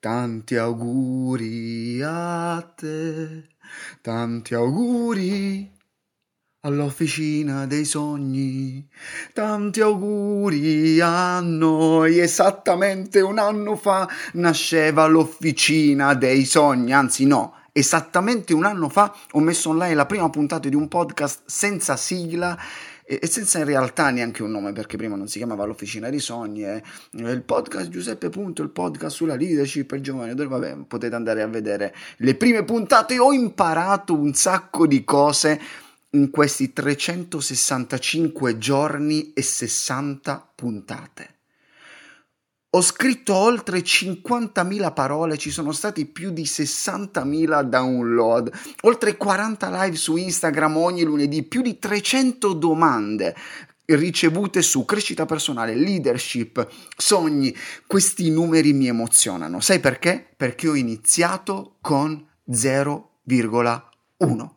tanti auguri a te. Tanti auguri all'officina dei sogni. Tanti auguri a noi. Esattamente un anno fa nasceva l'officina dei sogni, anzi no. Esattamente un anno fa ho messo online la prima puntata di un podcast senza sigla e, senza in realtà neanche un nome perché prima non si chiamava l'Officina dei Sogni è il podcast Giuseppe Punto il podcast sulla leadership per giovani. Dove vabbè potete andare a vedere le prime puntate. Ho imparato un sacco di cose in questi 365 giorni e 60 puntate ho scritto oltre 50.000 parole, ci sono stati più di 60.000 download, oltre 40 live su Instagram ogni lunedì, più di 300 domande ricevute su crescita personale, leadership, sogni. Questi numeri mi emozionano. Sai perché? Perché ho iniziato con 0,1.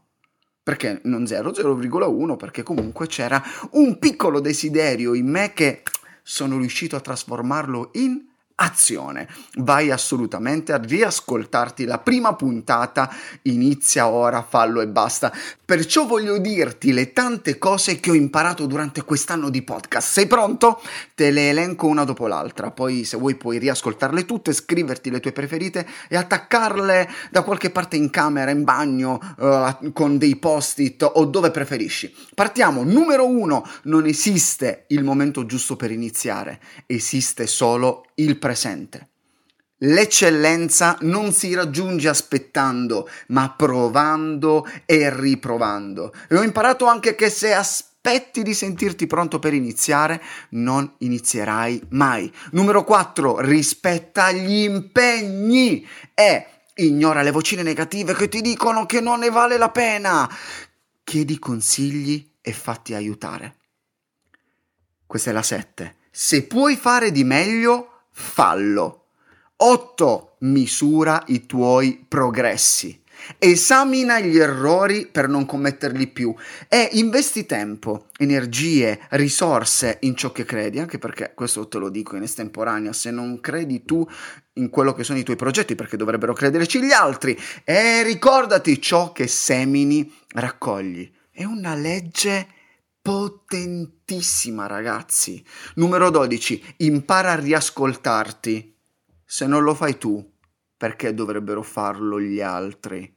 Perché non 0, 0,1? Perché comunque c'era un piccolo desiderio in me che sono riuscito a trasformarlo in azione. Vai assolutamente a riascoltarti la prima puntata, inizia ora, fallo e basta. Perciò voglio dirti le tante cose che ho imparato durante quest'anno di podcast. Sei pronto? Te le elenco una dopo l'altra, poi se vuoi puoi riascoltarle tutte, scriverti le tue preferite e attaccarle da qualche parte in camera, in bagno, uh, con dei post-it o dove preferisci. Partiamo. Numero uno, non esiste il momento giusto per iniziare, esiste solo il presente. L'eccellenza non si raggiunge aspettando, ma provando e riprovando. E ho imparato anche che se aspetti di sentirti pronto per iniziare, non inizierai mai. Numero 4. Rispetta gli impegni e ignora le vocine negative che ti dicono che non ne vale la pena. Chiedi consigli e fatti aiutare. Questa è la 7. Se puoi fare di meglio, fallo. 8. Misura i tuoi progressi. Esamina gli errori per non commetterli più e investi tempo, energie, risorse in ciò che credi, anche perché questo te lo dico in estemporanea, se non credi tu in quello che sono i tuoi progetti, perché dovrebbero crederci gli altri, e ricordati ciò che semini, raccogli. È una legge potentissima, ragazzi. Numero 12. Impara a riascoltarti. Se non lo fai tu, perché dovrebbero farlo gli altri?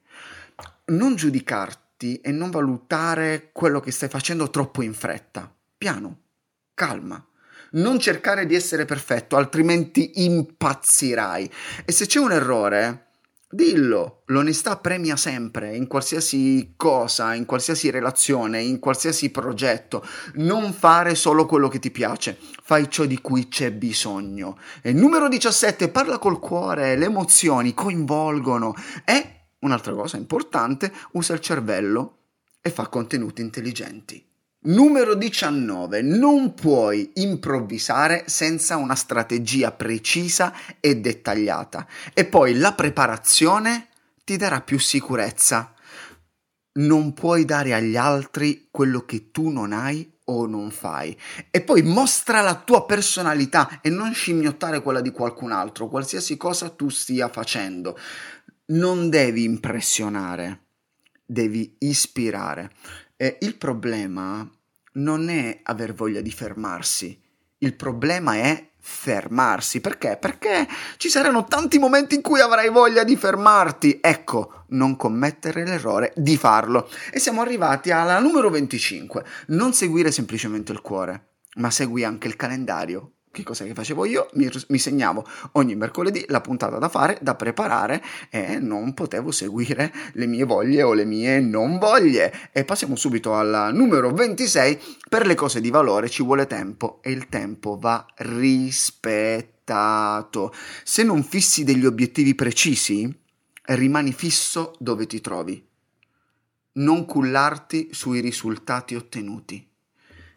Non giudicarti e non valutare quello che stai facendo troppo in fretta. Piano, calma. Non cercare di essere perfetto, altrimenti impazzirai. E se c'è un errore, Dillo, l'onestà premia sempre, in qualsiasi cosa, in qualsiasi relazione, in qualsiasi progetto. Non fare solo quello che ti piace, fai ciò di cui c'è bisogno. E numero 17, parla col cuore, le emozioni coinvolgono. E, un'altra cosa importante, usa il cervello e fa contenuti intelligenti. Numero 19. Non puoi improvvisare senza una strategia precisa e dettagliata. E poi la preparazione ti darà più sicurezza. Non puoi dare agli altri quello che tu non hai o non fai. E poi mostra la tua personalità e non scimmiottare quella di qualcun altro, qualsiasi cosa tu stia facendo. Non devi impressionare, devi ispirare. E il problema non è aver voglia di fermarsi, il problema è fermarsi. Perché? Perché ci saranno tanti momenti in cui avrai voglia di fermarti. Ecco, non commettere l'errore di farlo. E siamo arrivati alla numero 25. Non seguire semplicemente il cuore, ma segui anche il calendario che cosa che facevo io? Mi, mi, segnavo ogni mercoledì la puntata da fare, da preparare e non potevo seguire le mie voglie o le mie non voglie. E passiamo subito al numero 26. Per le cose di valore ci vuole tempo e il tempo va rispettato. Se non fissi degli obiettivi precisi, rimani fisso dove ti trovi. non cullarti sui risultati ottenuti.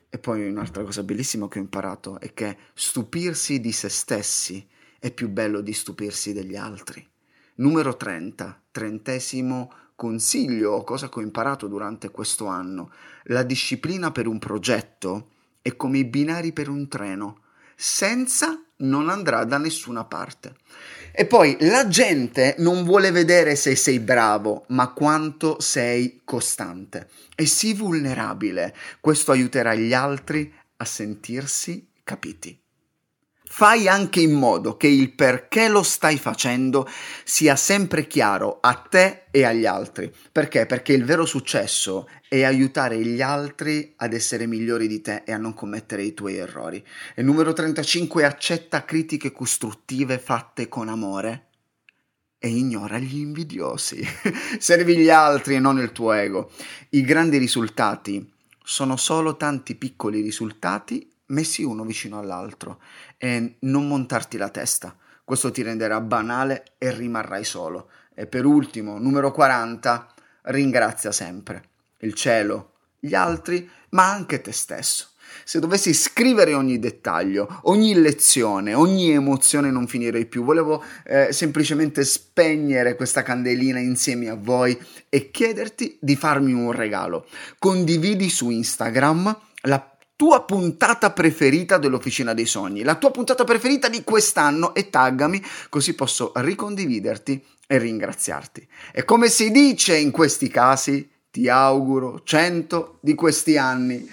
E poi un'altra cosa bellissima che ho imparato è che stupirsi di se stessi è più bello di stupirsi degli altri. Numero 30, trentesimo consiglio o cosa che ho imparato durante questo anno. La disciplina per un progetto è come i binari per un treno. Senza non andrà da nessuna parte. E poi la gente non vuole vedere se sei bravo, ma quanto sei costante. E sii vulnerabile. Questo aiuterà gli altri a sentirsi capiti. Fai anche in modo che il perché lo stai facendo sia sempre chiaro a te e agli altri. Perché? Perché il vero successo è aiutare gli altri ad essere migliori di te e a non commettere i tuoi errori. E numero 35 accetta critiche costruttive fatte con amore e ignora gli invidiosi. Servi gli altri e non il tuo ego. I grandi risultati sono solo tanti piccoli risultati messi uno vicino all'altro e non montarti la testa. Questo ti renderà banale e rimarrai solo. E per ultimo, numero 40, ringrazia sempre il cielo, gli altri, ma anche te stesso. Se dovessi scrivere ogni dettaglio, ogni lezione, ogni emozione non finirei più. Volevo eh, semplicemente spegnere questa candelina insieme a voi e chiederti di farmi un regalo. Condividi su Instagram la tua puntata preferita dell'Officina dei Sogni, la tua puntata preferita di quest'anno e taggami così posso ricondividerti e ringraziarti. E come si dice in questi casi, ti auguro 100 di questi anni.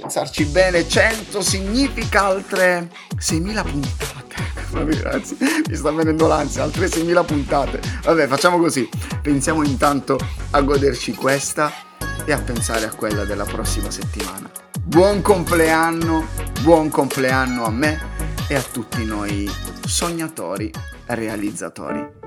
Pensarci bene, 100 significa altre 6.000 puntate. Ragazzi, mi sta venendo l'ansia, altre 6.000 puntate. Vabbè, facciamo così. Pensiamo intanto a goderci questa e a pensare a quella della prossima settimana. Buon compleanno, buon compleanno a me e a tutti noi sognatori realizzatori.